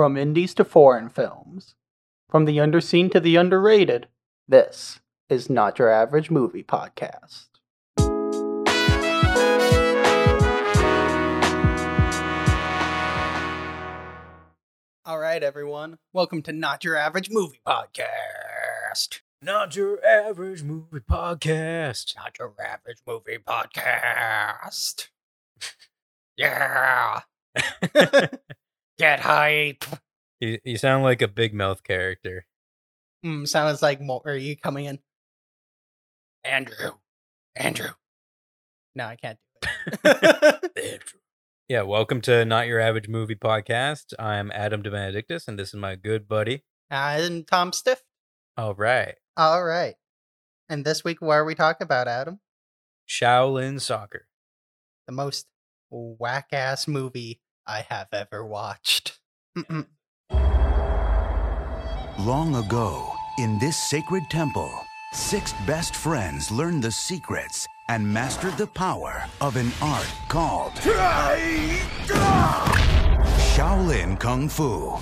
From indies to foreign films, from the underseen to the underrated, this is Not Your Average Movie Podcast. All right, everyone. Welcome to Not Your Average Movie Podcast. Not your average movie podcast. Not Your Average Movie Podcast. yeah. Get hype. You, you sound like a big mouth character. Mm, sounds like more. Are you coming in? Andrew. Andrew. No, I can't do it. Andrew. Yeah, welcome to Not Your Average Movie Podcast. I'm Adam DeBenedictus, and this is my good buddy. I'm Tom Stiff. All right, All right. And this week, what are we talking about, Adam? Shaolin Soccer. The most whack ass movie I have ever watched. Mm-mm. Long ago, in this sacred temple, six best friends learned the secrets and mastered the power of an art called Shaolin Kung Fu.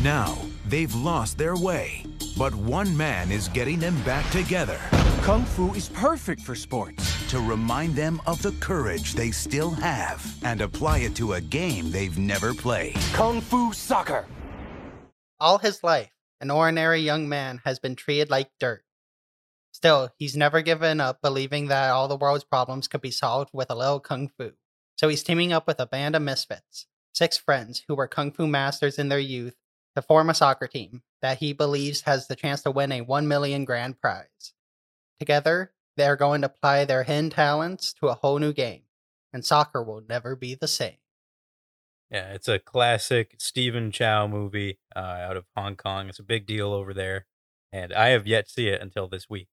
Now, they've lost their way, but one man is getting them back together Kung Fu is perfect for sports. to remind them of the courage they still have and apply it to a game they've never played. Kung Fu soccer. All his life, an ordinary young man has been treated like dirt. Still, he's never given up believing that all the world's problems could be solved with a little kung fu. So he's teaming up with a band of misfits, six friends who were kung fu masters in their youth, to form a soccer team that he believes has the chance to win a 1 million grand prize. Together, they're going to apply their hidden talents to a whole new game, and soccer will never be the same. Yeah, it's a classic Stephen Chow movie uh, out of Hong Kong. It's a big deal over there, and I have yet to see it until this week.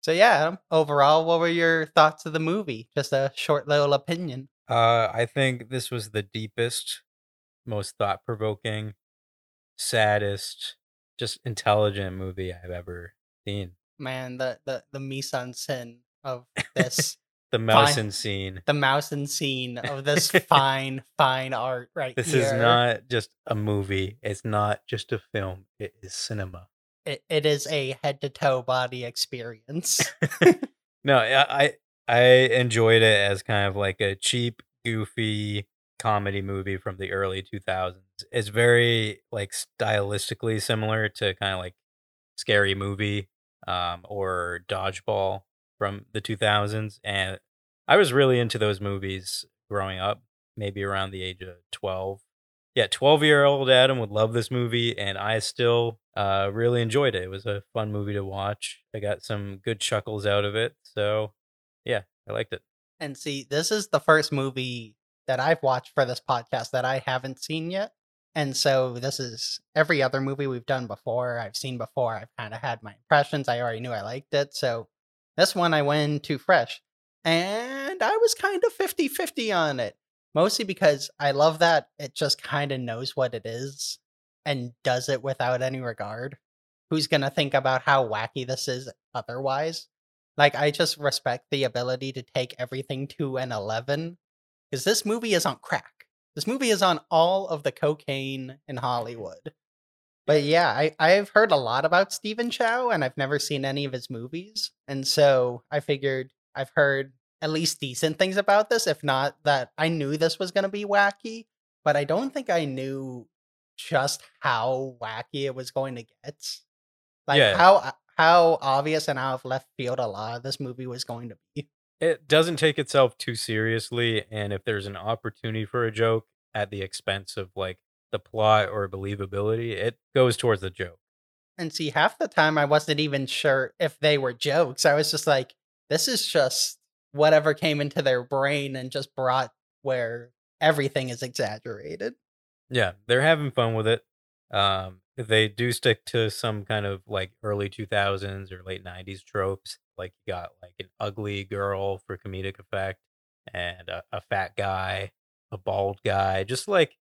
So yeah, Adam, overall, what were your thoughts of the movie? Just a short little opinion. Uh, I think this was the deepest, most thought provoking, saddest, just intelligent movie I've ever seen. Man, the the the mise en scène of this, The mouse and scene. the mouse and scene of this fine, fine art right here. This here. is not just a movie. It's not just a film. It is cinema. It, it is a head to toe body experience. No, I I I enjoyed it as kind of like a cheap, goofy comedy movie from the early 2000s. It's very like stylistically similar to kind of like Scary Movie um or Dodgeball from the 2000s and I was really into those movies growing up, maybe around the age of 12. Yeah, 12-year-old Adam would love this movie and I still uh really enjoyed it. It was a fun movie to watch. I got some good chuckles out of it. So, yeah, I liked it. and see, this is the first movie that I've watched for this podcast that I haven't seen yet. And so this is every other movie we've done before, I've seen before. I've kind of had my impressions. I already knew I liked it. So this one I went into fresh. And I was kind of 50 50 on it. Mostly because I love that it just kind of knows what it is and does it without any regard. Who's going to think about how wacky this is otherwise? Like, I just respect the ability to take everything to an 11 because this movie is on crack. This movie is on all of the cocaine in Hollywood. But yeah, I, I've heard a lot about Stephen Chow and I've never seen any of his movies. And so I figured I've heard at least decent things about this. If not, that I knew this was going to be wacky, but I don't think I knew just how wacky it was going to get. Like Yeah. how how obvious and out of left field a lot of this movie was going to be. It doesn't take itself too seriously and if there's an opportunity for a joke at the expense of like the plot or believability, it goes towards the joke. And see, half the time I wasn't even sure if they were jokes. I was just like, this is just whatever came into their brain and just brought where everything is exaggerated. Yeah, they're having fun with it. Um, they do stick to some kind of like early 2000s or late 90s tropes. Like you got like an ugly girl for comedic effect and a, a fat guy, a bald guy, just like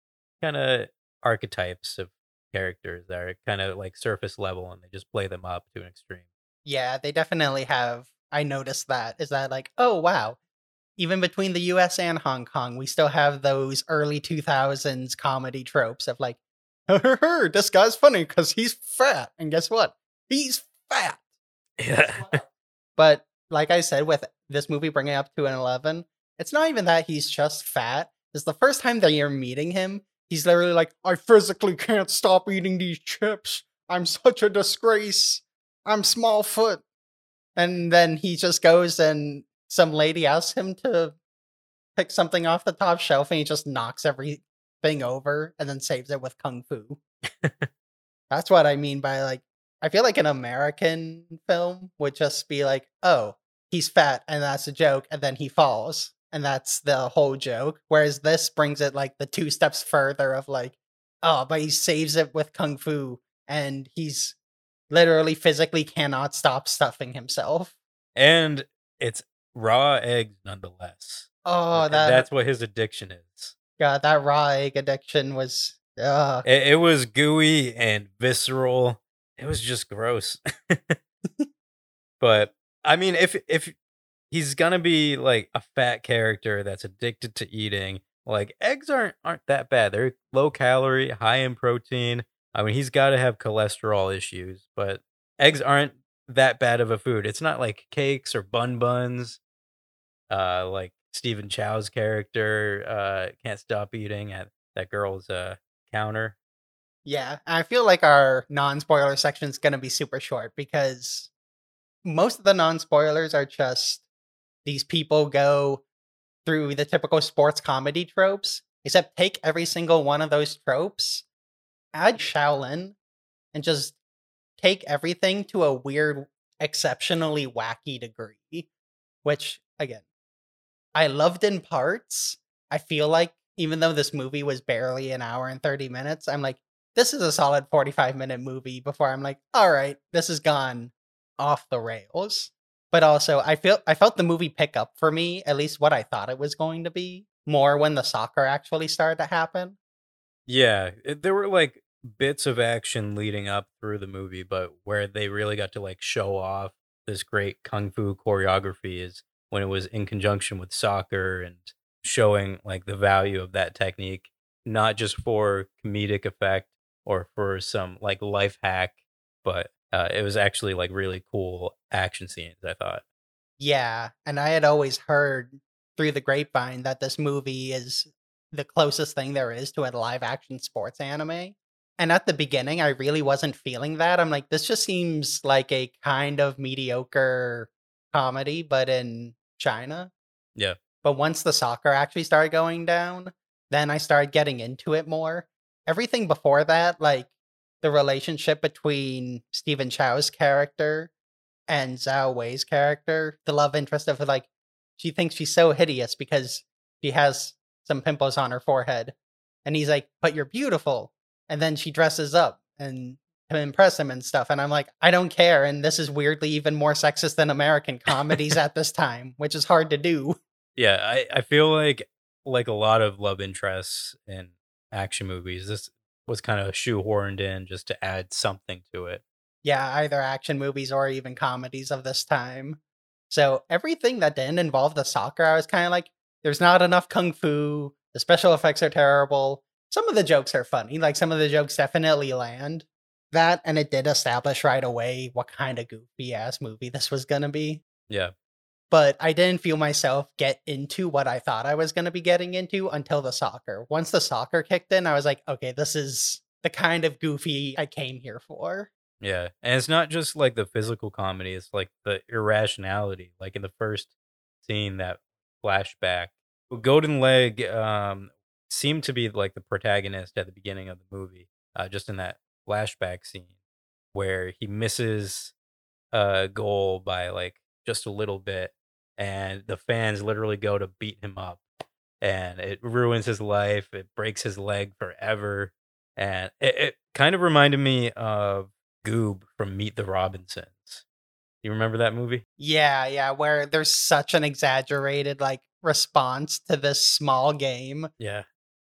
kind of archetypes of characters that are kind of like surface level and they just play them up to an extreme. Yeah, they definitely have. I noticed that. Is that like, oh, wow. Even between the US and Hong Kong, we still have those early 2000s comedy tropes of like, this guy's funny because he's fat. And guess what? He's fat. Yeah. But like I said, with this movie bringing up to an 11, it's not even that he's just fat. It's the first time that you're meeting him. He's literally like, I physically can't stop eating these chips. I'm such a disgrace. I'm small foot. And then he just goes and some lady asks him to pick something off the top shelf and he just knocks everything over and then saves it with kung fu. That's what I mean by like I feel like an American film would just be like, "Oh, he's fat and that's a joke," and then he falls and that's the whole joke. Whereas this brings it like the two steps further of like, "Oh, but he saves it with kung fu and he's literally physically cannot stop stuffing himself." And it's raw eggs nonetheless. Oh, that that's what his addiction is. God, that raw egg addiction was. Uh, It, it was gooey and visceral. It was just gross. but I mean, if if he's gonna be like a fat character that's addicted to eating, like eggs aren't aren't that bad. They're low calorie, high in protein. I mean, he's got to have cholesterol issues, but eggs aren't that bad of a food. It's not like cakes or bun buns. Uh, like Stephen Chow's character uh can't stop eating at that girl's uh counter. Yeah, I feel like our non-spoiler section is going to be super short because most of the non-spoilers are just these people go through the typical sports comedy tropes, except take every single one of those tropes, add Shaolin, and just take everything to a weird, exceptionally wacky degree. Which, again, I loved in parts. I feel like even though this movie was barely an hour and 30 minutes, I'm like, this is a solid 45 minute movie before I'm like, all right, this has gone off the rails. But also, I feel I felt the movie pick up for me, at least what I thought it was going to be, more when the soccer actually started to happen. Yeah, it, there were like bits of action leading up through the movie, but where they really got to like show off this great kung fu choreography is when it was in conjunction with soccer and showing like the value of that technique, not just for comedic effect or for some like life hack, but uh, it was actually like really cool action scenes. I thought. Yeah, and I had always heard through the grapevine that this movie is the closest thing there is to a live action sports anime. And at the beginning, I really wasn't feeling that. I'm like, this just seems like a kind of mediocre comedy, but in China. Yeah. But once the soccer actually started going down, then I started getting into it more. Everything before that, like the relationship between Stephen Chow's character and Zhao Wei's character, the love interest of like, she thinks she's so hideous because she has some pimples on her forehead. And he's like, but you're beautiful. And then she dresses up and to impress him and stuff. And I'm like, I don't care. And this is weirdly even more sexist than American comedies at this time, which is hard to do. Yeah, I, I feel like like a lot of love interests in action movies, this was kind of shoehorned in just to add something to it. Yeah, either action movies or even comedies of this time. So everything that didn't involve the soccer, I was kind of like, there's not enough kung fu. The special effects are terrible. Some of the jokes are funny. Like some of the jokes definitely land. That and it did establish right away what kind of goofy ass movie this was gonna be. Yeah. But I didn't feel myself get into what I thought I was gonna be getting into until the soccer. Once the soccer kicked in, I was like, okay, this is the kind of goofy I came here for. Yeah. And it's not just like the physical comedy, it's like the irrationality. Like in the first scene, that flashback. Golden Leg um seemed to be like the protagonist at the beginning of the movie, uh, just in that flashback scene where he misses a goal by like just a little bit and the fans literally go to beat him up and it ruins his life it breaks his leg forever and it, it kind of reminded me of goob from meet the robinsons. You remember that movie? Yeah, yeah, where there's such an exaggerated like response to this small game, yeah.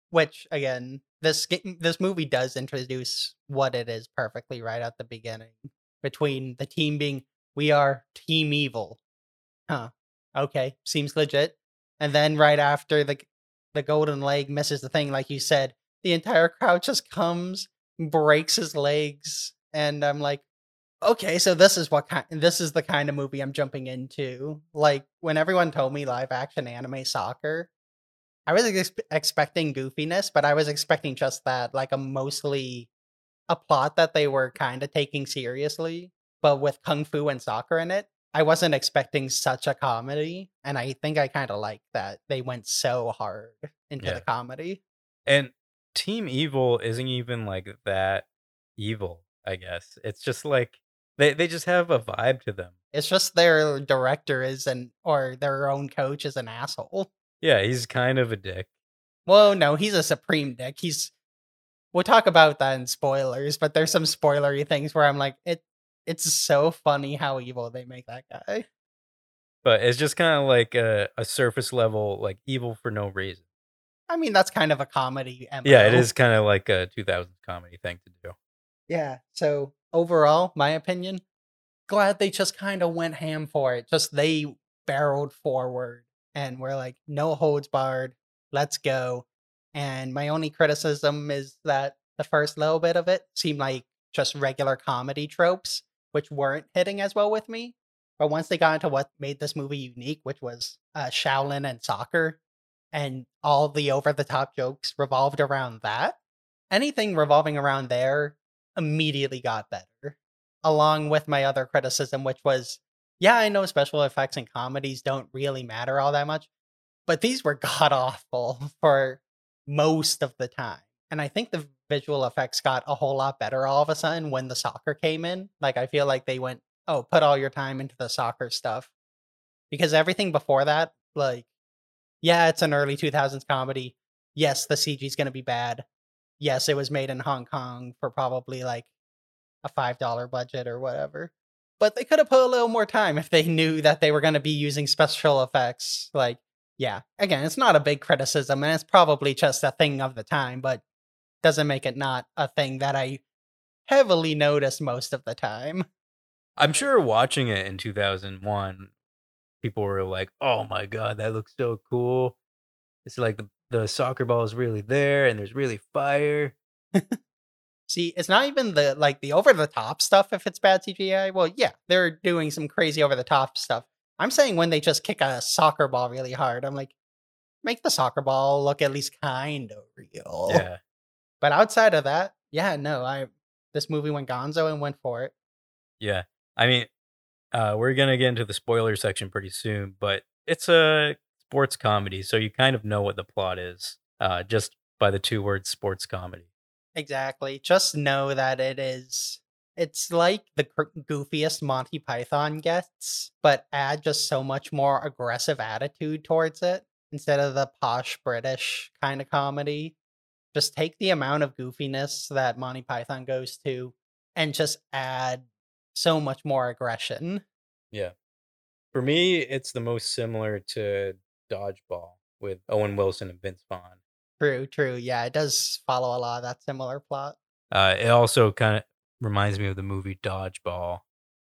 which again, this ga- mm, this movie does introduce what it is perfectly right at the beginning between the team being we are team evil. Huh. Okay, seems legit. And then right after the the golden leg misses the thing like you said, the entire crowd just comes breaks his legs, and I'm like, okay, so this is what kind. This is the kind of movie I'm jumping into. Like when everyone told me live action anime soccer, I was ex- expecting goofiness, but I was expecting just that, like a mostly a plot that they were kind of taking seriously, but with kung fu and soccer in it. I wasn't expecting such a comedy, and I think I kind of like that they went so hard into Yeah. the comedy. And Team Evil isn't even like that evil, I guess. It's just like they they just have a vibe to them. It's just their director is an or their own coach is an asshole. Yeah, he's kind of a dick. Well, no, he's a supreme dick. He's we'll talk about that in spoilers, but there's some spoilery things where I'm like, it it's so funny how evil they make that guy. But it's just kind of like a, a surface level like evil for no reason. I mean, that's kind of a comedy. MO. Yeah, it is kind of like a 2000s comedy thing to do. Yeah. So overall, my opinion, glad they just kind of went ham for it. Just they barreled forward and we're like, no holds barred. Let's go. And my only criticism is that the first little bit of it seemed like just regular comedy tropes, which weren't hitting as well with me. But once they got into what made this movie unique, which was uh, Shaolin and soccer, and all the over the top jokes revolved around that, anything revolving around there immediately got better. Along with my other criticism, which was, yeah, I know special effects and comedies don't really matter all that much, but these were god awful for most of the time. And I think the visual effects got a whole lot better all of a sudden when the soccer came in. Like, I feel like they went, oh, put all your time into the soccer stuff. Because everything before that, like, yeah, it's an early 2000s comedy. Yes, the CG is going to be bad yes, it was made in Hong Kong for probably like a five dollar budget or whatever. But they could have put a little more time if they knew that they were going to be using special effects. Like, yeah, again, it's not a big criticism, and it's probably just a thing of the time, but doesn't make it not a thing that I heavily notice most of the time. I'm sure watching it in 2001, people were like, "Oh my god, that looks so cool!" It's like the the soccer ball is really there, and there's really fire. See, it's not even the like the over the top stuff if it's bad CGI. Well, yeah, they're doing some crazy over the top stuff. I'm saying when they just kick a soccer ball really hard, I'm like, make the soccer ball look at least kind of real. Yeah, But outside of that, yeah, no, I this movie went gonzo and went for it. yeah. I mean, uh, we're gonna get into the spoiler section pretty soon, but it's a sports comedy, so you kind of know what the plot is, uh, just by the two words "sports comedy." Exactly. Just know that it is. It's like the goofiest Monty Python gets, but add just so much more aggressive attitude towards it instead of the posh British kind of comedy. Just take the amount of goofiness that Monty Python goes to and just add so much more aggression. Yeah. For me, it's the most similar to Dodgeball with Owen Wilson and Vince Vaughn. True, true. Yeah, it does follow a lot of that similar plot. Uh, it also kind of reminds me of the movie Dodgeball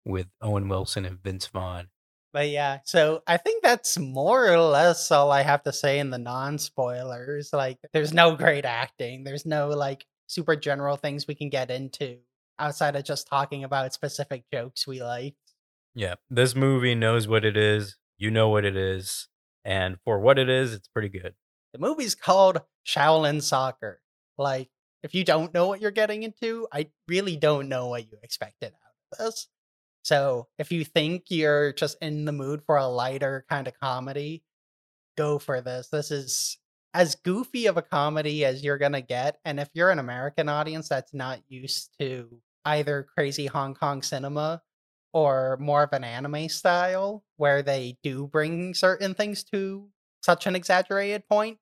with Owen Wilson and Vince Vaughn. But yeah, so I think that's more or less all I have to say in the non spoilers. Like, there's no great acting, there's no like super general things we can get into outside of just talking about specific jokes we like. Yeah, this movie knows what it is. You know what it is, and for what it is, it's pretty good. The movie's called Shaolin Soccer. Like, if you don't know what you're getting into, I really don't know what you expected out of this. So, if you think you're just in the mood for a lighter kind of comedy, go for this. This is as goofy of a comedy as you're going to get. And if you're an American audience that's not used to either crazy Hong Kong cinema or more of an anime style where they do bring certain things to such an exaggerated point,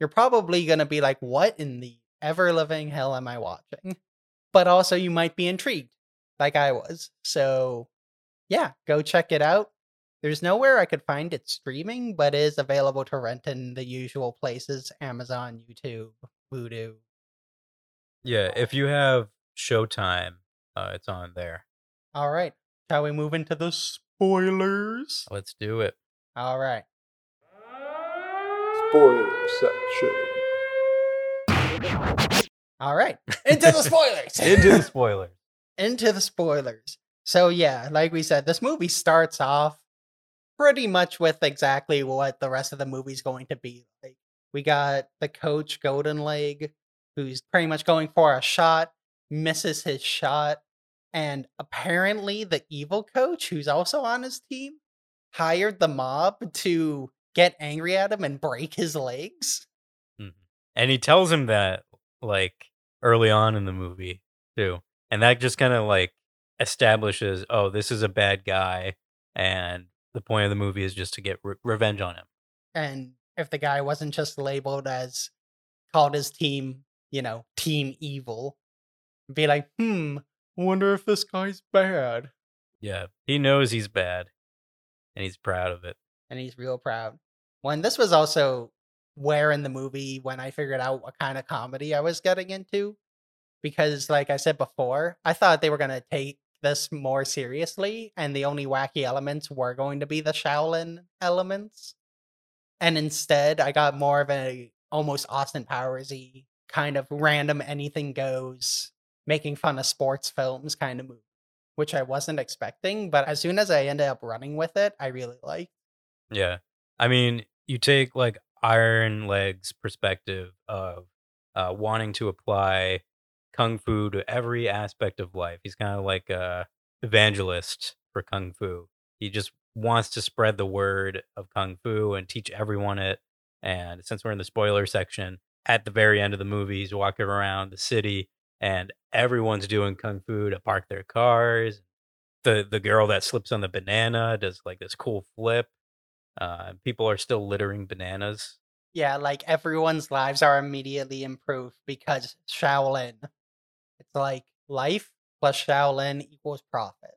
you're probably going to be like, what in the ever living hell am I watching? But also, you might be intrigued, like I was. So, yeah, go check it out. There's nowhere I could find it streaming, but it is available to rent in the usual places Amazon, YouTube, Vudu. Yeah, if you have Showtime, uh, it's on there. All right. Shall we move into the spoilers? Let's do it. All right. Spoiler section. All right. Into the spoilers. Into the spoilers. Into the spoilers. So yeah, like we said, this movie starts off pretty much with exactly what the rest of the movie's going to be like. We got the coach Golden Leg, who's pretty much going for a shot, misses his shot, and apparently the evil coach, who's also on his team, hired the mob to get angry at him and break his legs. Mhm. And he tells him that like early on in the movie too. And that just kind of like establishes, oh, this is a bad guy and the point of the movie is just to get re- revenge on him. and if the guy wasn't just labeled as called his team, you know, team evil, be like, hmm, wonder if this guy's bad. Yeah. He knows he's bad and he's proud of it. And he's real proud. When this was also where in the movie when I figured out what kind of comedy I was getting into. Because like I said before, I thought they were gonna take this more seriously, and the only wacky elements were going to be the Shaolin elements. And instead, I got more of a almost Austin Powersy kind of random anything goes, making fun of sports films kind of movie, which I wasn't expecting. But as soon as I ended up running with it, I really liked. Yeah. I mean, you take like Iron Leg's perspective of uh, wanting to apply kung fu to every aspect of life. He's kind of like a evangelist for kung fu. He just wants to spread the word of kung fu and teach everyone it. And since we're in the spoiler section, at the very end of the movie, he's walking around the city and everyone's doing kung fu to park their cars. The the girl that slips on the banana does like this cool flip. Uh, people are still littering bananas. Yeah, like everyone's lives are immediately improved because Shaolin. It's like life plus Shaolin equals profit,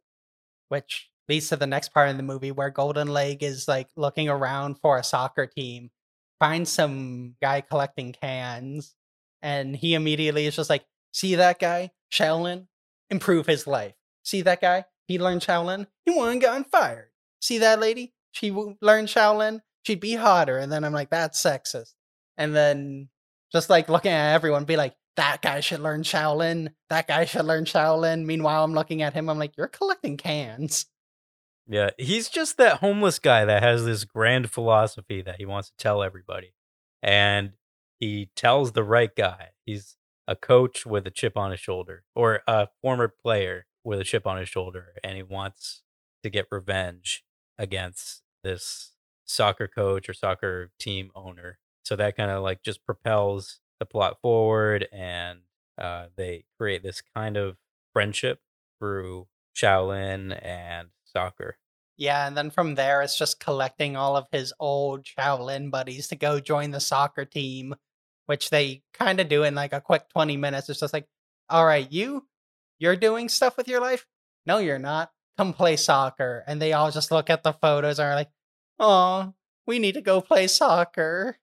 which leads to the next part of the movie where Golden Leg is like looking around for a soccer team, finds some guy collecting cans, and he immediately is just like, See that guy? Shaolin? Improve his life. See that guy? He learned Shaolin. He wouldn't gotten fired. See that lady? She learned Shaolin. She'd be hotter. And then I'm like, that's sexist. And then just like looking at everyone, be like, that guy should learn Shaolin. That guy should learn Shaolin. Meanwhile, I'm looking at him. I'm like, you're collecting cans. Yeah, he's just that homeless guy that has this grand philosophy that he wants to tell everybody. And he tells the right guy. He's a coach with a chip on his shoulder or a former player with a chip on his shoulder and he wants to get revenge against this soccer coach or soccer team owner. So that kind of like just propels the plot forward and uh, they create this kind of friendship through Shaolin and soccer. Yeah, and then from there, it's just collecting all of his old Shaolin buddies to go join the soccer team, which they kind of do in like a quick 20 minutes. It's just like, all right, you, you're doing stuff with your life? No, you're not. Come play soccer. And they all just look at the photos and are like, oh, we need to go play soccer.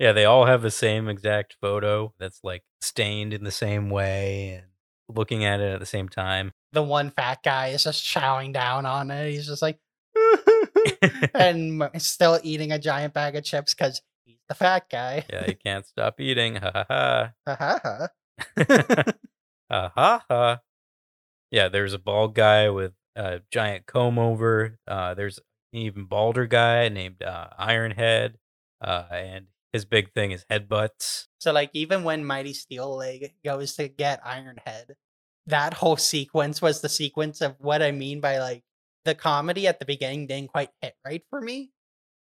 Yeah, they all have the same exact photo that's like stained in the same way and looking at it at the same time. The one fat guy is just chowing down on it. He's just like, and still eating a giant bag of chips because he's the fat guy. yeah, he can't stop eating. Ha ha ha. Ha ha ha. Ha ha ha. Yeah, there's a bald guy with a giant comb over. Uh, there's an even balder guy named uh, Ironhead. Uh, and his big thing is headbutts. So like even when Mighty Steel Leg goes to get Ironhead, that whole sequence was the sequence of what I mean by like the comedy at the beginning didn't quite hit right for me.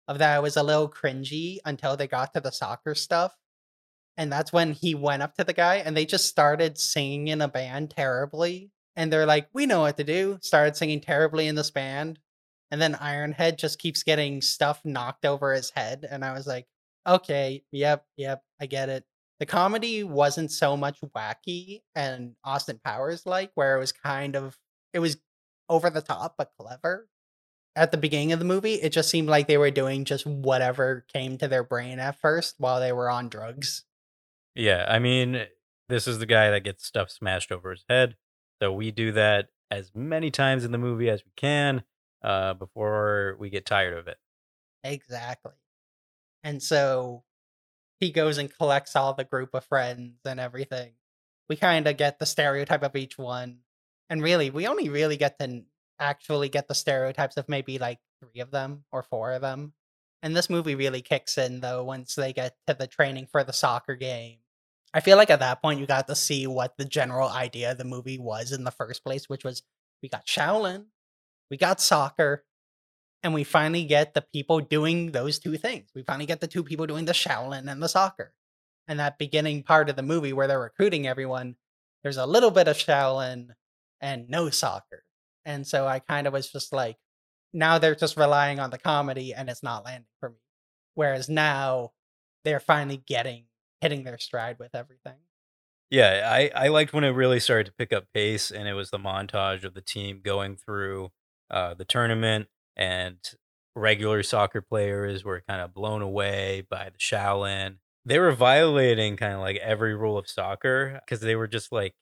Of that it was a little cringy until they got to the soccer stuff. And that's when he went up to the guy and they just started singing in a band terribly. And they're like, we know what to do. Started singing terribly in this band. And then Ironhead just keeps getting stuff knocked over his head. And I was like, okay, yep, yep, I get it. The comedy wasn't so much wacky and Austin Powers like, where it was kind of it was over the top but clever. At the beginning of the movie, it just seemed like they were doing just whatever came to their brain at first while they were on drugs. Yeah, I mean, this is the guy that gets stuff smashed over his head. So we do that as many times in the movie as we can uh, before we get tired of it. Exactly. And so he goes and collects all the group of friends and everything. we kind of get the stereotype of each one. And really, we only really get to actually get the stereotypes of maybe like three of them or four of them. And this movie really kicks in though once they get to the training for the soccer game. I feel like at that point you got to see what the general idea of the movie was in the first place, which was we got Shaolin, we got soccer, and we finally get the people doing those two things. We finally get the two people doing the Shaolin and the soccer. And that beginning part of the movie where they're recruiting everyone, there's a little bit of Shaolin and no soccer. And so I kind of was just like, now they're just relying on the comedy and it's not landing for me. Whereas now they're finally getting hitting their stride with everything. Yeah, I, I liked when it really started to pick up pace and it was the montage of the team going through uh, the tournament and regular soccer players were kind of blown away by the Shaolin. They were violating kind of like every rule of soccer because they were just like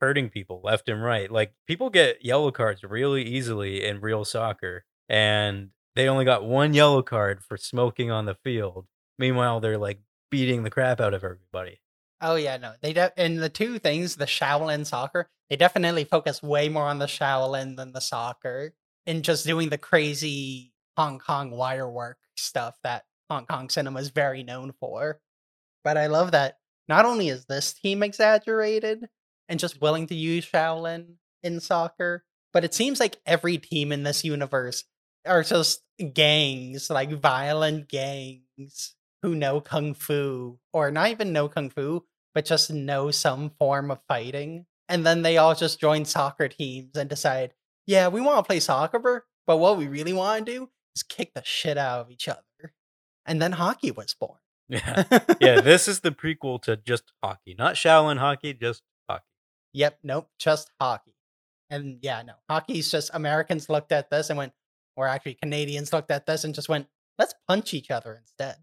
hurting people left and right. Like people get yellow cards really easily in real soccer, and they only got one yellow card for smoking on the field. Meanwhile, they're like beating the crap out of everybody. Oh yeah, no. They de- and the two things, the Shaolin soccer, they definitely focus way more on the Shaolin than the soccer and just doing the crazy Hong Kong wire work stuff that Hong Kong cinema is very known for. But I love that not only is this team exaggerated and just willing to use Shaolin in soccer, but it seems like every team in this universe are just gangs, like violent gangs who know kung fu or not even know kung fu, but just know some form of fighting. And then they all just join soccer teams and decide, yeah, we want to play soccer, but what we really want to do is kick the shit out of each other. And then hockey was born. Yeah. yeah, this is the prequel to just hockey, not Shaolin hockey, just hockey. Yep, nope, just hockey. And yeah, no, hockey's just Americans looked at this and went, or actually Canadians looked at this and just went, let's punch each other instead.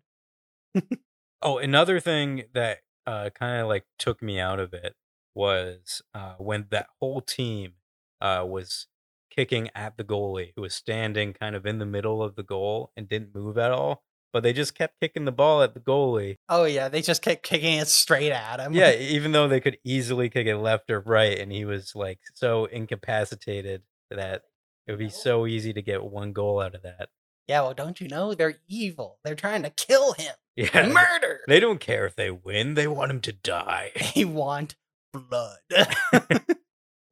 Oh, another thing that uh, kind of like took me out of it was uh, when that whole team uh, was kicking at the goalie, who was standing kind of in the middle of the goal and didn't move at all. But they just kept kicking the ball at the goalie. Oh yeah, they just kept kicking it straight at him. Yeah, even though they could easily kick it left or right, and he was like so incapacitated that it would be so easy to get one goal out of that. Yeah, well, don't you know they're evil? They're trying to kill him. Yeah, Murder. They don't care if they win; they want him to die. They want blood.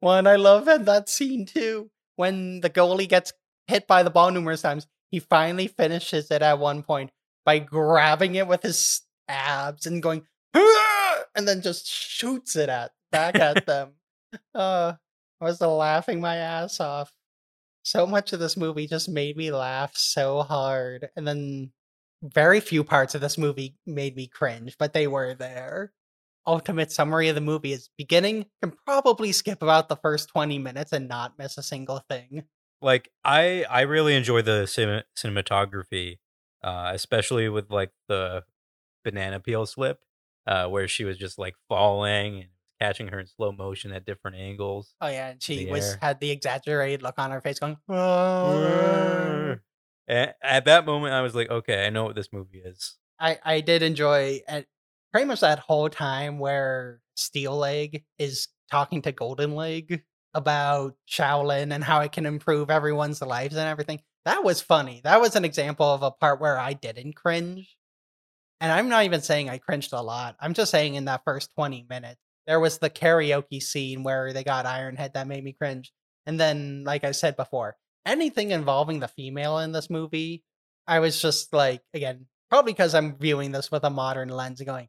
well, and I love that scene too. When the goalie gets hit by the ball numerous times, he finally finishes it at one point by grabbing it with his abs and going, and then just shoots it at back at them. Uh, I was laughing my ass off. So much of this movie just made me laugh so hard, and then very few parts of this movie made me cringe, but they were there ultimate summary of the movie is beginning can probably skip about the first 20 minutes and not miss a single thing like I I really enjoy the cin- cinematography, uh, especially with like the banana peel slip, uh, where she was just like falling and catching her in slow motion at different angles. oh yeah and she was air. had the exaggerated look on her face going. At that moment, I was like, okay, I know what this movie is. i i did enjoy at pretty much that whole time where steel leg is talking to golden leg about shaolin and how it can improve everyone's lives and everything. That was funny. That was an example of a part where i didn't cringe. And i'm not even saying i cringed a lot. I'm just saying in that first 20 minutes there was the karaoke scene where they got ironhead that made me cringe. And then like i said before anything involving the female in this movie i was just like again probably because i'm viewing this with a modern lens going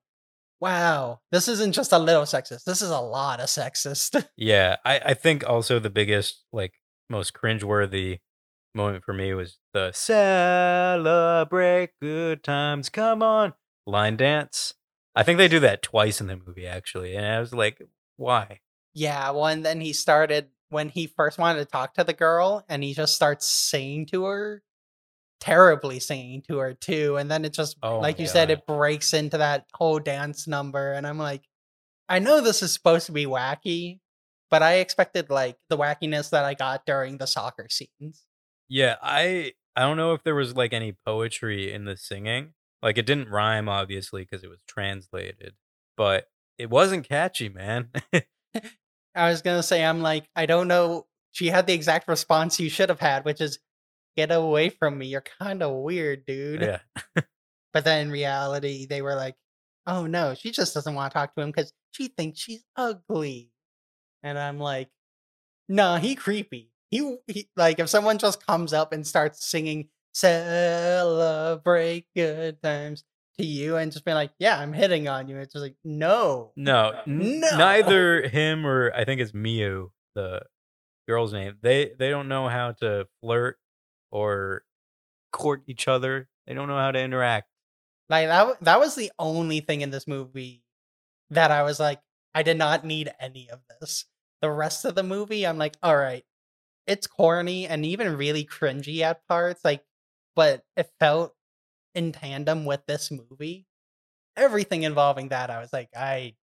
wow this isn't just a little sexist this is a lot of sexist Yeah, I, I think also the biggest, like, most cringeworthy moment for me was the celebrate good times, come on line dance. I think they do that twice in the movie, actually. And I was like, why? Yeah, well, and then he started when he first wanted to talk to the girl, and he just starts saying to her, terribly singing to her too. And then it just, Oh like you said, it breaks into that whole dance number. And I'm like, I know this is supposed to be wacky, but I expected like the wackiness that I got during the soccer scenes. Yeah, I I don't know if there was like any poetry in the singing. Like it didn't rhyme obviously because it was translated, but it wasn't catchy, man. I was gonna say, I'm like, I don't know. She had the exact response you should have had, which is, "Get away from me! You're kind of weird, dude." yeah. But then in reality, they were like, "Oh no, she just doesn't want to talk to him because she thinks she's ugly." And I'm like, "Nah, he creepy. He, he like if someone just comes up and starts singing "Celebrate Good Times" to you and just being like, "Yeah, I'm hitting on you," it's just like, no, No, n- No. neither him or I think it's Miu, the girl's name. They they don't know how to flirt or court each other. They don't know how to interact. Like that that was the only thing in this movie that I was like, I did not need any of this. The rest of the movie, I'm like, all right, it's corny and even really cringy at parts, like, but it felt in tandem with this movie. Everything involving that, I was like, I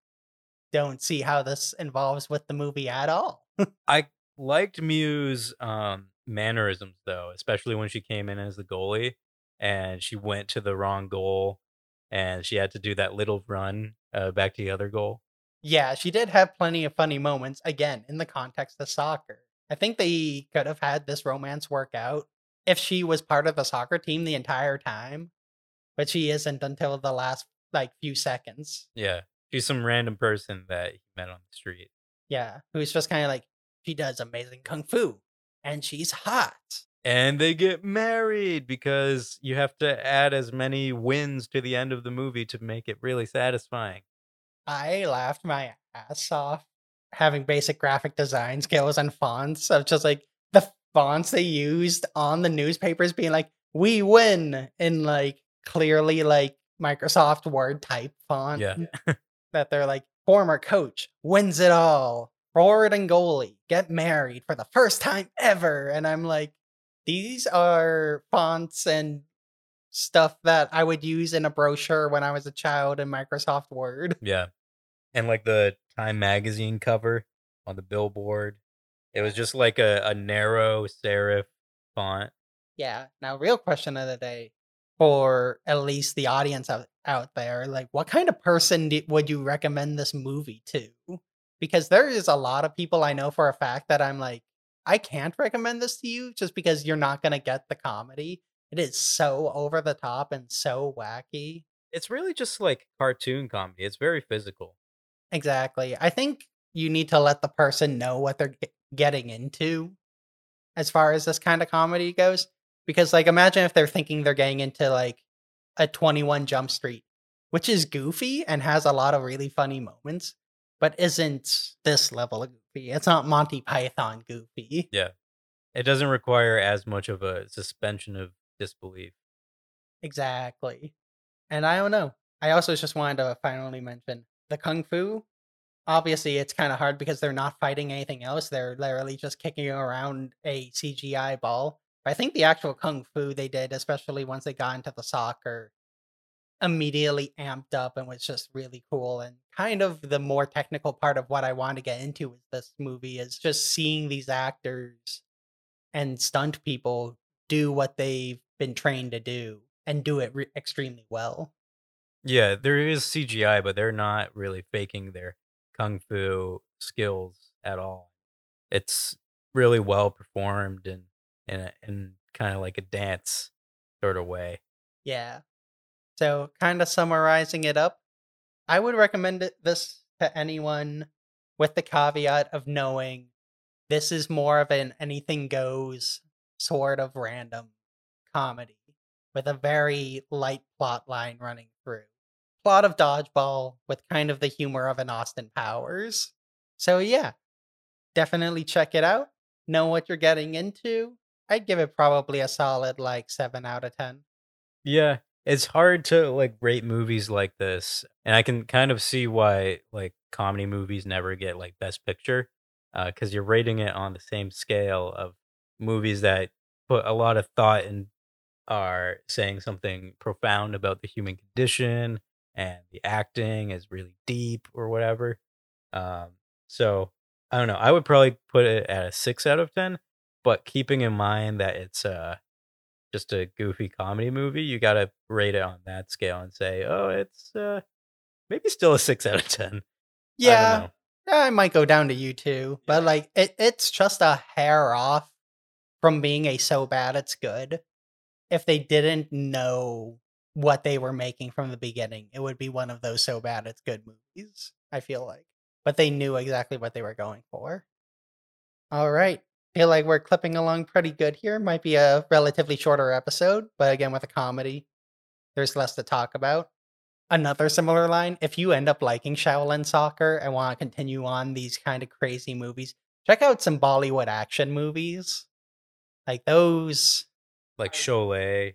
don't see how this involves with the movie at all. I liked Miu's um, mannerisms though, especially when she came in as the goalie and she went to the wrong goal and she had to do that little run uh, back to the other goal. Yeah, she did have plenty of funny moments, again, in the context of soccer. I think they could have had this romance work out if she was part of the soccer team the entire time, but she isn't until the last like few seconds. Yeah, she's some random person that he met on the street. Yeah, who's just kind of like she does amazing kung fu and she's hot. and they get married because you have to add as many wins to the end of the movie to make it really satisfying. I laughed my ass off having basic graphic design skills and fonts of just like the fonts they used on the newspapers being like we win in like clearly like Microsoft Word type font. Yeah. that they're like former coach wins it all. Forward and goalie get married for the first time ever. And I'm like, these are fonts and stuff that I would use in a brochure when I was a child in Microsoft Word. Yeah. And like the Time magazine cover on the billboard, it was just like a, a narrow serif font. Yeah. Now, real question of the day for at least the audience out, out there like, what kind of person do, would you recommend this movie to? Because there is a lot of people I know for a fact that I'm like, I can't recommend this to you just because you're not going to get the comedy. It is so over the top and so wacky. It's really just like cartoon comedy. It's very physical. Exactly. I think you need to let the person know what they're ge- getting into as far as this kind of comedy goes. Because, like, imagine if they're thinking they're getting into like a 21 Jump Street, which is goofy and has a lot of really funny moments, but isn't this level of goofy. It's not Monty Python goofy. Yeah. It doesn't require as much of a suspension of disbelief. Exactly. And I don't know. I also just wanted to finally mention the Kung Fu. Obviously, it's kind of hard because they're not fighting anything else. They're literally just kicking around a CGI ball. But I think the actual Kung Fu they did, especially once they got into the soccer, immediately amped up and was just really cool. And kind of the more technical part of what I want to get into with this movie is just seeing these actors and stunt people do what they've been trained to do and do it re- extremely well. Yeah, there is CGI, but they're not really faking their kung fu skills at all. It's really well performed and in a, in kind of like a dance sort of way. Yeah. So, kind of summarizing it up, I would recommend this to anyone with the caveat of knowing this is more of an anything goes sort of random comedy with a very light plot line running through. Plot of dodgeball with kind of the humor of an Austin Powers. So, yeah, definitely check it out. Know what you're getting into. I'd give it probably a solid like 7 out of 10. Yeah, it's hard to like rate movies like this, and I can kind of see why like comedy movies never get like Best Picture, because you're rating it on the same scale of movies that put a lot of thought and are saying something profound about the human condition, and the acting is really deep or whatever. Um, so I don't know. I would probably put it at a six out of ten, but keeping in mind that it's uh just a goofy comedy movie, you gotta rate it on that scale and say, oh, it's uh maybe still a six out of ten. Yeah, know. I might go down to you too, but like it, it's just a hair off from being a so bad it's good. If they didn't know what they were making from the beginning, it would be one of those so bad it's good movies. I feel like, but they knew exactly what they were going for. All right, feel like we're clipping along pretty good here. Might be a relatively shorter episode, but again with a comedy, there's less to talk about. Another similar line if you end up liking shaolin soccer and want to continue on these kind of crazy movies check out some bollywood action movies. Like those Like Sholay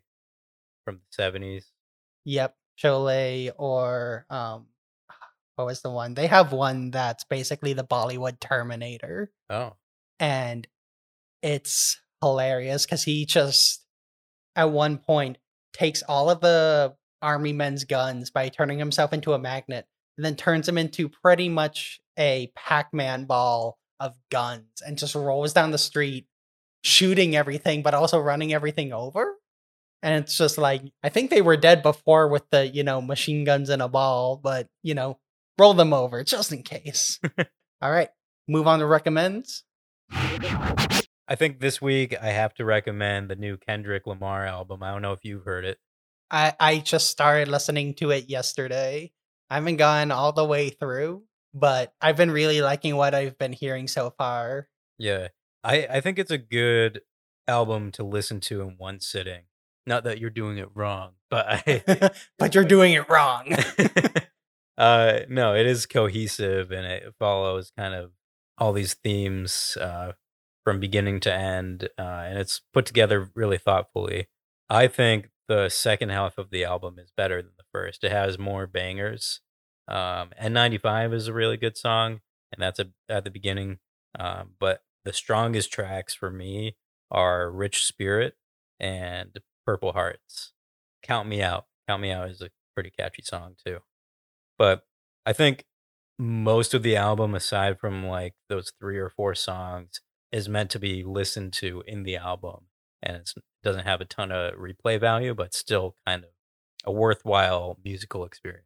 from the 70s. yep Sholay or um what was the one? They have one that's basically the bollywood terminator. Oh, and it's hilarious because he just at one point takes all of the army men's guns by turning himself into a magnet and then turns him into pretty much a pac-man ball of guns and just rolls down the street shooting everything but also running everything over. And it's just like i think they were dead before with the you know machine guns in a ball but you know roll them over just in case. All right move on to recommends I think this week I have to recommend the new Kendrick Lamar album. I don't know if you've heard it. I I just started listening to it yesterday. I haven't gone all the way through, but I've been really liking what I've been hearing so far. Yeah. I, I think it's a good album to listen to in one sitting. Not that you're doing it wrong, but I but you're doing it wrong. uh no, it is cohesive and it follows kind of all these themes uh from beginning to end uh and it's put together really thoughtfully. I think the second half of the album is better than the first. It has more bangers. Um and 95 is a really good song and that's a, at the beginning. Um but the strongest tracks for me are Rich Spirit and Purple Hearts. Count Me Out. Count Me Out is a pretty catchy song too. But I think most of the album, aside from like those three or four songs, is meant to be listened to in the album. And it doesn't have a ton of replay value, but still kind of a worthwhile musical experience.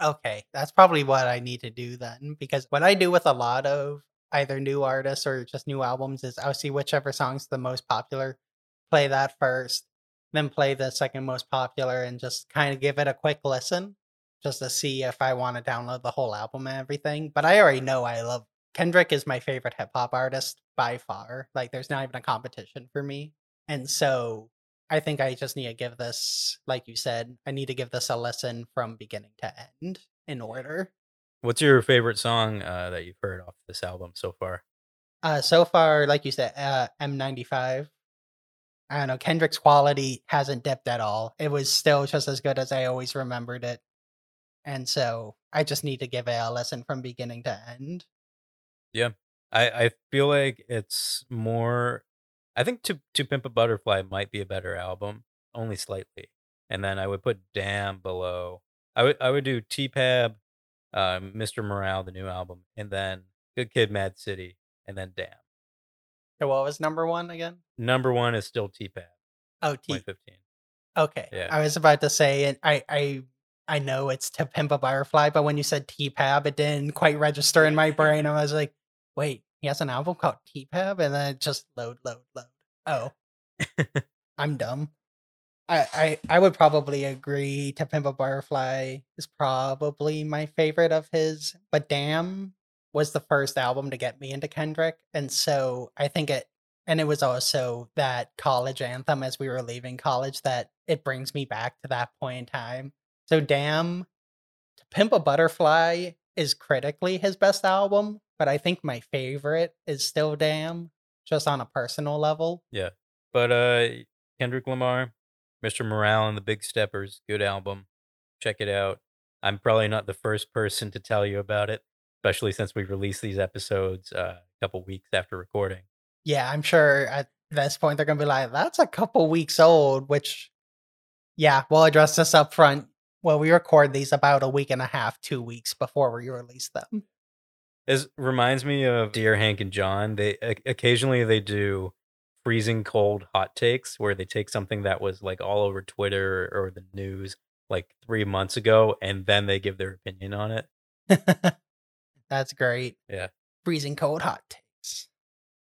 okay, that's probably what I need to do then because what I do with a lot of either new artists or just new albums is I'll see whichever song's the most popular, play that first, then play the second most popular and just kind of give it a quick listen just to see if I want to download the whole album and everything. But I already know I love Kendrick is my favorite hip hop artist by far. Like there's not even a competition for me. And so I think I just need to give this, like you said, I need to give this a lesson from beginning to end in order. What's your favorite song uh, that you've heard off this album so far? Uh, so far, like you said, uh, N95. I don't know. Kendrick's quality hasn't dipped at all. It was still just as good as I always remembered it. And so I just need to give it a listen from beginning to end. I, I feel like it's more. I think to to Pimp a Butterfly might be a better album, only slightly. And then I would put Damn below. I would I would do T Pab, uh, Mr. Morale, the new album, and then Good Kid, Mad City, and then Damn. So what was number one again? Number one is still T Pab, Oh, T fifteen. Okay. Yeah. I was about to say, and I, I, I know it's to pimp a butterfly, but when you said T-Pab, it didn't quite register in my brain. I was like, wait, he has an album called T-Pab, and then it just load, load, load. Oh, I'm dumb. I, I, I would probably agree to Pimp a Butterfly is probably my favorite of his, but Damn was the first album to get me into Kendrick. And so I think it, and it was also that college anthem as we were leaving college that it brings me back to that point in time. So Damn, to Pimp a Butterfly is critically his best album, but I think my favorite is still Damn, just on a personal level. Yeah. But uh, Kendrick Lamar, Mr. Morale and the Big Steppers, good album. Check it out. I'm probably not the first person to tell you about it, especially since we released these episodes uh, a couple weeks after recording. yeah, I'm sure at this point they're gonna be like, "That's a couple weeks old." Which, yeah, we'll address this up front. Well, we record these about a week and a half, two weeks before we release them. This reminds me of Dear Hank and John. They occasionally they do freezing cold hot takes where they take something that was like all over Twitter or the news like three months ago, and then they give their opinion on it. That's great. Yeah. Freezing cold hot takes.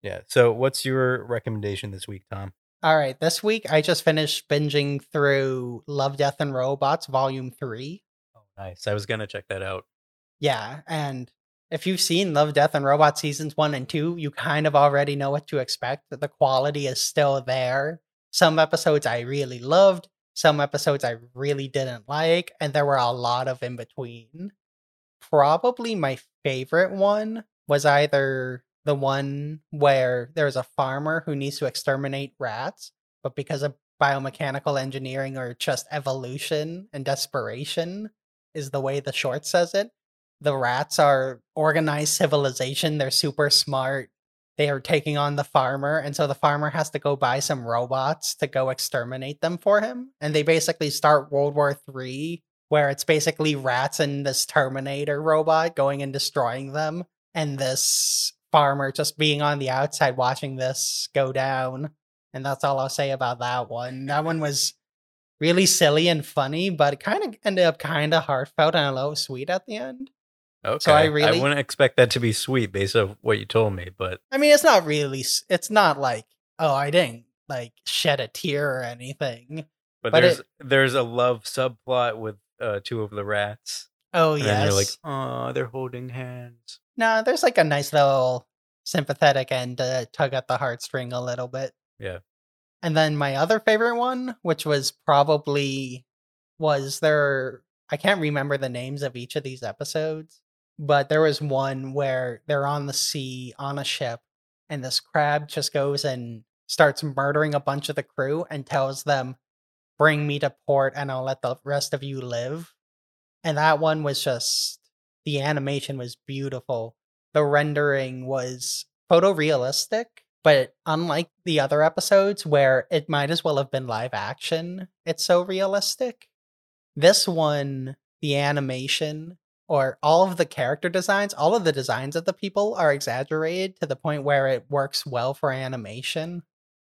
Yeah. So, what's your recommendation this week, Tom? All right. This week I just finished binging through Love, Death, and Robots Volume 3. Oh, nice. I was gonna check that out. Yeah. And if you've seen Love, Death, and Robots seasons one and two, you kind of already know what to expect. The quality is still there. Some episodes I really loved, some episodes I really didn't like, and there were a lot of in between. Probably my favorite one was either the one where there's a farmer who needs to exterminate rats, but because of biomechanical engineering or just evolution and desperation, is the way the short says it. The rats are organized civilization, they're super smart. They are taking on the farmer, and so the farmer has to go buy some robots to go exterminate them for him. And they basically start World War Three, where it's basically rats and this Terminator robot going and destroying them, and this farmer just being on the outside watching this go down. And that's all I'll say about that one. That one was really silly and funny, but it kind of ended up kind of heartfelt and a little sweet at the end. Okay. I really- I wouldn't expect that to be sweet based on what you told me, but I mean, it's not really. It's not like, oh, I didn't like shed a tear or anything. but, But there's it- there's a love subplot with uh, two of the rats. Oh, then you're like, oh, they're holding hands. no, there's like a nice little sympathetic end to tug at the heartstring a little bit. Yeah. And then my other favorite one, which was probably was there I can't remember the names of each of these episodes, but there was one where they're on the sea on a ship and this crab just goes and starts murdering a bunch of the crew and tells them bring me to port and I'll let the rest of you live. And that one was just the animation was beautiful. The rendering was photorealistic, but unlike the other episodes where it might as well have been live action, it's so realistic. This one, the animation or all of the character designs, all of the designs of the people are exaggerated to the point where it works well for animation.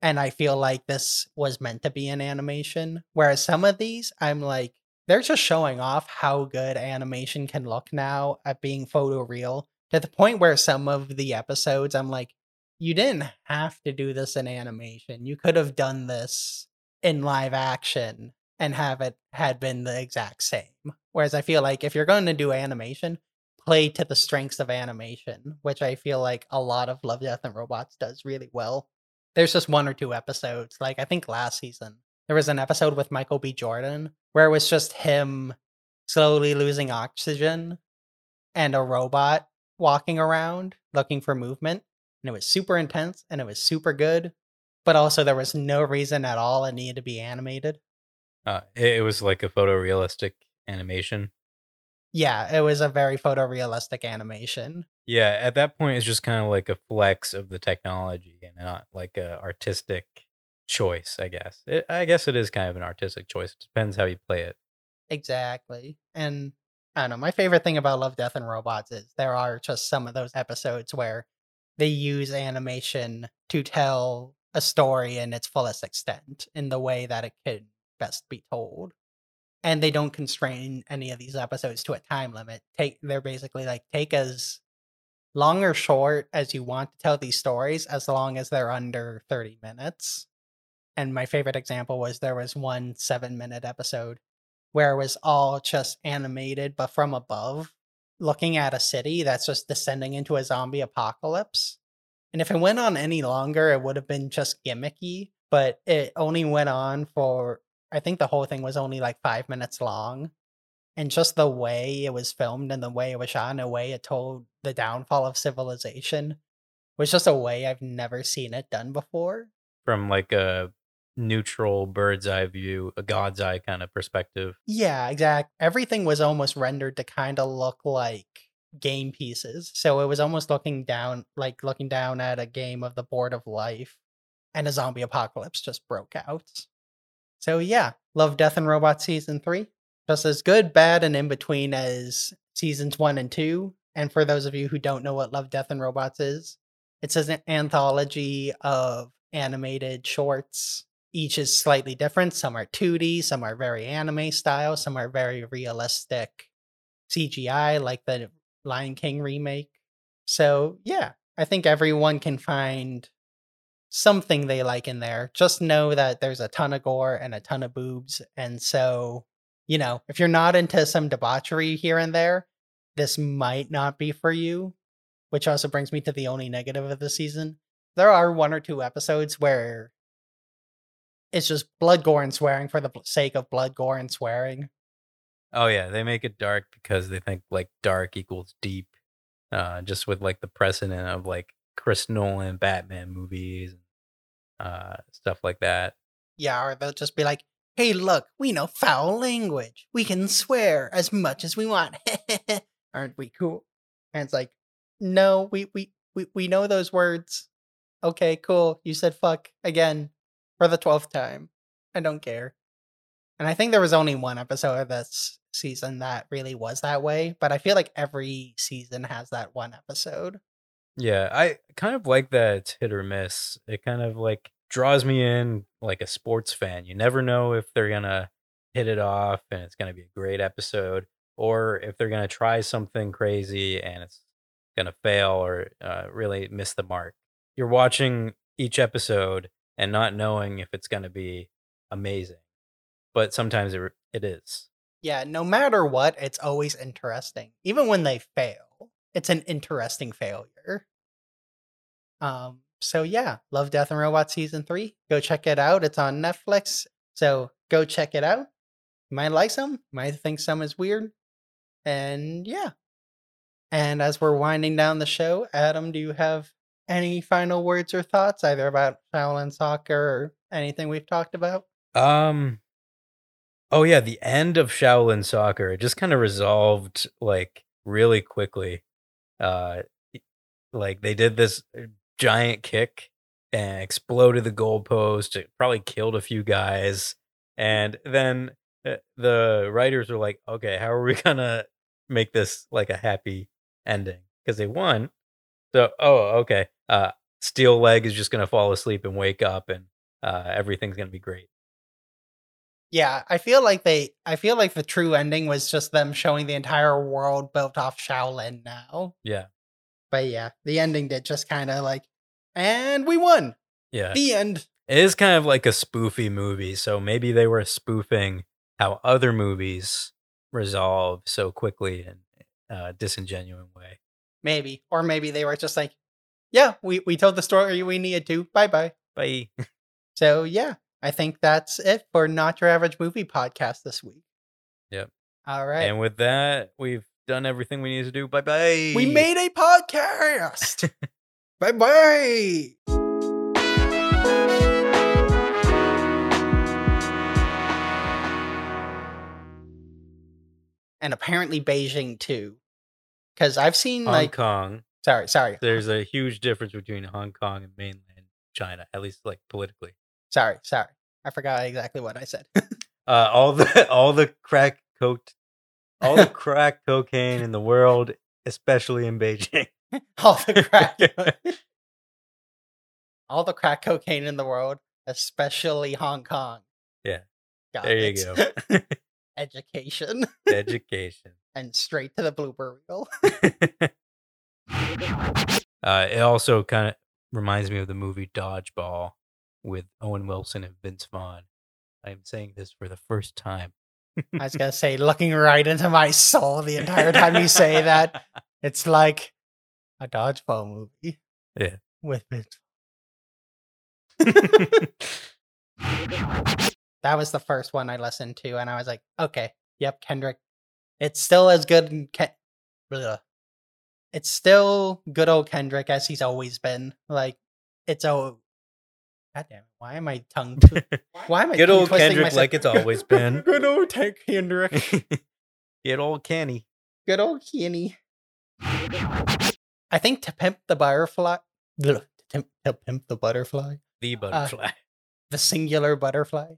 And I feel like this was meant to be an animation. Whereas some of these, I'm like, they're just showing off how good animation can look now at being photoreal to the point where some of the episodes I'm like, you didn't have to do this in animation. You could have done this in live action and have it had been the exact same. Whereas I feel like if you're going to do animation, play to the strengths of animation, which I feel like a lot of Love, Death, and Robots does really well. There's just one or two episodes, like I think last season, there was an episode with Michael B. Jordan where it was just him slowly losing oxygen and a robot walking around looking for movement. And it was super intense and it was super good. But also, there was no reason at all it needed to be animated. Uh, it, was like a photorealistic animation. Yeah, it was a very photorealistic animation. Yeah, at that point, it's just kind of like a flex of the technology and not like a artistic choice. I guess. It, I guess it is kind of an artistic choice. It depends how you play it. Exactly. And I don't know, my favorite thing about Love, Death, and Robots is there are just some of those episodes where they use animation to tell a story in its fullest extent in the way that it could best be told. And they don't constrain any of these episodes to a time limit. Take they're basically like take as long or short as you want to tell these stories as long as they're under 30 minutes. And my favorite example was there was one 7 minute episode where it was all just animated but from above looking at a city that's just descending into a zombie apocalypse. And if it went on any longer, it would have been just gimmicky, but it only went on for, I think the whole thing was only like five minutes long. And just the way it was filmed and the way it was shot, in a way it told the downfall of civilization, was just a way I've never seen it done before. From like a neutral bird's eye view, a god's eye kind of perspective. Yeah, exact. Everything was almost rendered to kind of look like game pieces. So it was almost looking down, like looking down at a game of the board of life, and a zombie apocalypse just broke out. So yeah, Love, Death, and Robots season three, just as good, bad, and in between as seasons one and two. And for those of you who don't know what Love, Death, and Robots is, it's an anthology of animated shorts each is slightly different. Some are 2D, some are very anime style, some are very realistic CGI, like the Lion King remake. So, yeah, I think everyone can find something they like in there. Just know that there's a ton of gore and a ton of boobs. And so, you know, if you're not into some debauchery here and there, this might not be for you. Which also brings me to the only negative of the season. There are one or two episodes where it's just blood, gore, and swearing for the sake of blood, gore, and swearing. Oh yeah, they make it dark because they think like dark equals deep. Uh, just with like the precedent of like Chris Nolan Batman movies, uh, stuff like that. Yeah, or they'll just be like, hey, look, we know foul language. We can swear as much as we want. Aren't we cool? And it's like, no, we, we, we, we know those words. Okay, cool. You said fuck again for the 12th time. I don't care. And I think there was only one episode of this season that really was that way, but I feel like every season has that one episode. Yeah, I kind of like that it's hit or miss. It kind of like draws me in like a sports fan. You never know if they're gonna hit it off and it's gonna be a great episode, or if they're gonna try something crazy and it's gonna fail or uh, really miss the mark. You're watching each episode and not knowing if it's gonna be amazing, but sometimes it it is. Yeah, no matter what, it's always interesting. Even when they fail, it's an interesting failure. Um, so yeah, Love, Death, and Robots season three. Go check it out. It's on Netflix. So go check it out. You might like some, you might think some is weird. And yeah. And as we're winding down the show, Adam, do you have any final words or thoughts, either about Shaolin soccer or anything we've talked about? Um. Oh yeah, the end of Shaolin Soccer it just kind of resolved like really quickly. Uh, like they did this uh, giant kick and exploded the goalpost. It probably killed a few guys, and then uh, the writers were like, "Okay, how are we gonna make this like a happy ending?" Because they won. So, oh, okay. Uh, Steel Leg is just gonna fall asleep and wake up, and uh, everything's gonna be great. Yeah, I feel like they I feel like the true ending was just them showing the entire world built off Shaolin now. Yeah, But yeah, the ending did just kind of like and we won. yeah. The end. It is kind of like a spoofy movie, so maybe they were spoofing how other movies resolve so quickly in a disingenuous way. Maybe. Or maybe they were just like, yeah, we, we told the story we needed to. Bye bye. Bye. So yeah, I think that's it for Not Your Average Movie podcast this week. Yep. All right. And with that, we've done everything we need to do. Bye bye. we made a podcast. bye bye. And apparently Beijing too. Because I've seen Hong like Kong. sorry, sorry. There's a huge difference between Hong Kong and mainland China, at least like politically. Sorry, sorry. I forgot exactly what I said. Uh, all the all the crack coke, all the crack cocaine in the world, especially in Beijing. all the crack all the crack cocaine in the world, especially Hong Kong. Yeah. Got There you go. Education Education. and straight to the blooper reel. uh, it also kind of reminds me of the movie Dodgeball with Owen Wilson and Vince Vaughn. I am saying this for the first time. I was gonna say, looking right into my soul the entire time you say that. It's like a dodgeball movie. Yeah. With Vince. That was the first one I listened to, and I was like, okay, yep, Kendrick. It's still as good. Ken- Blah. It's still good old Kendrick as he's always been. Like, it's oh, god damn it! Why am I tongue? twi- Why am I Good old Kendrick, myself? like it's always been. good old Tech Kendrick. good old Kenny. Good old Kenny. I think to pimp the butterfly, to, pimp, to pimp the butterfly, The uh, butterfly. the singular butterfly.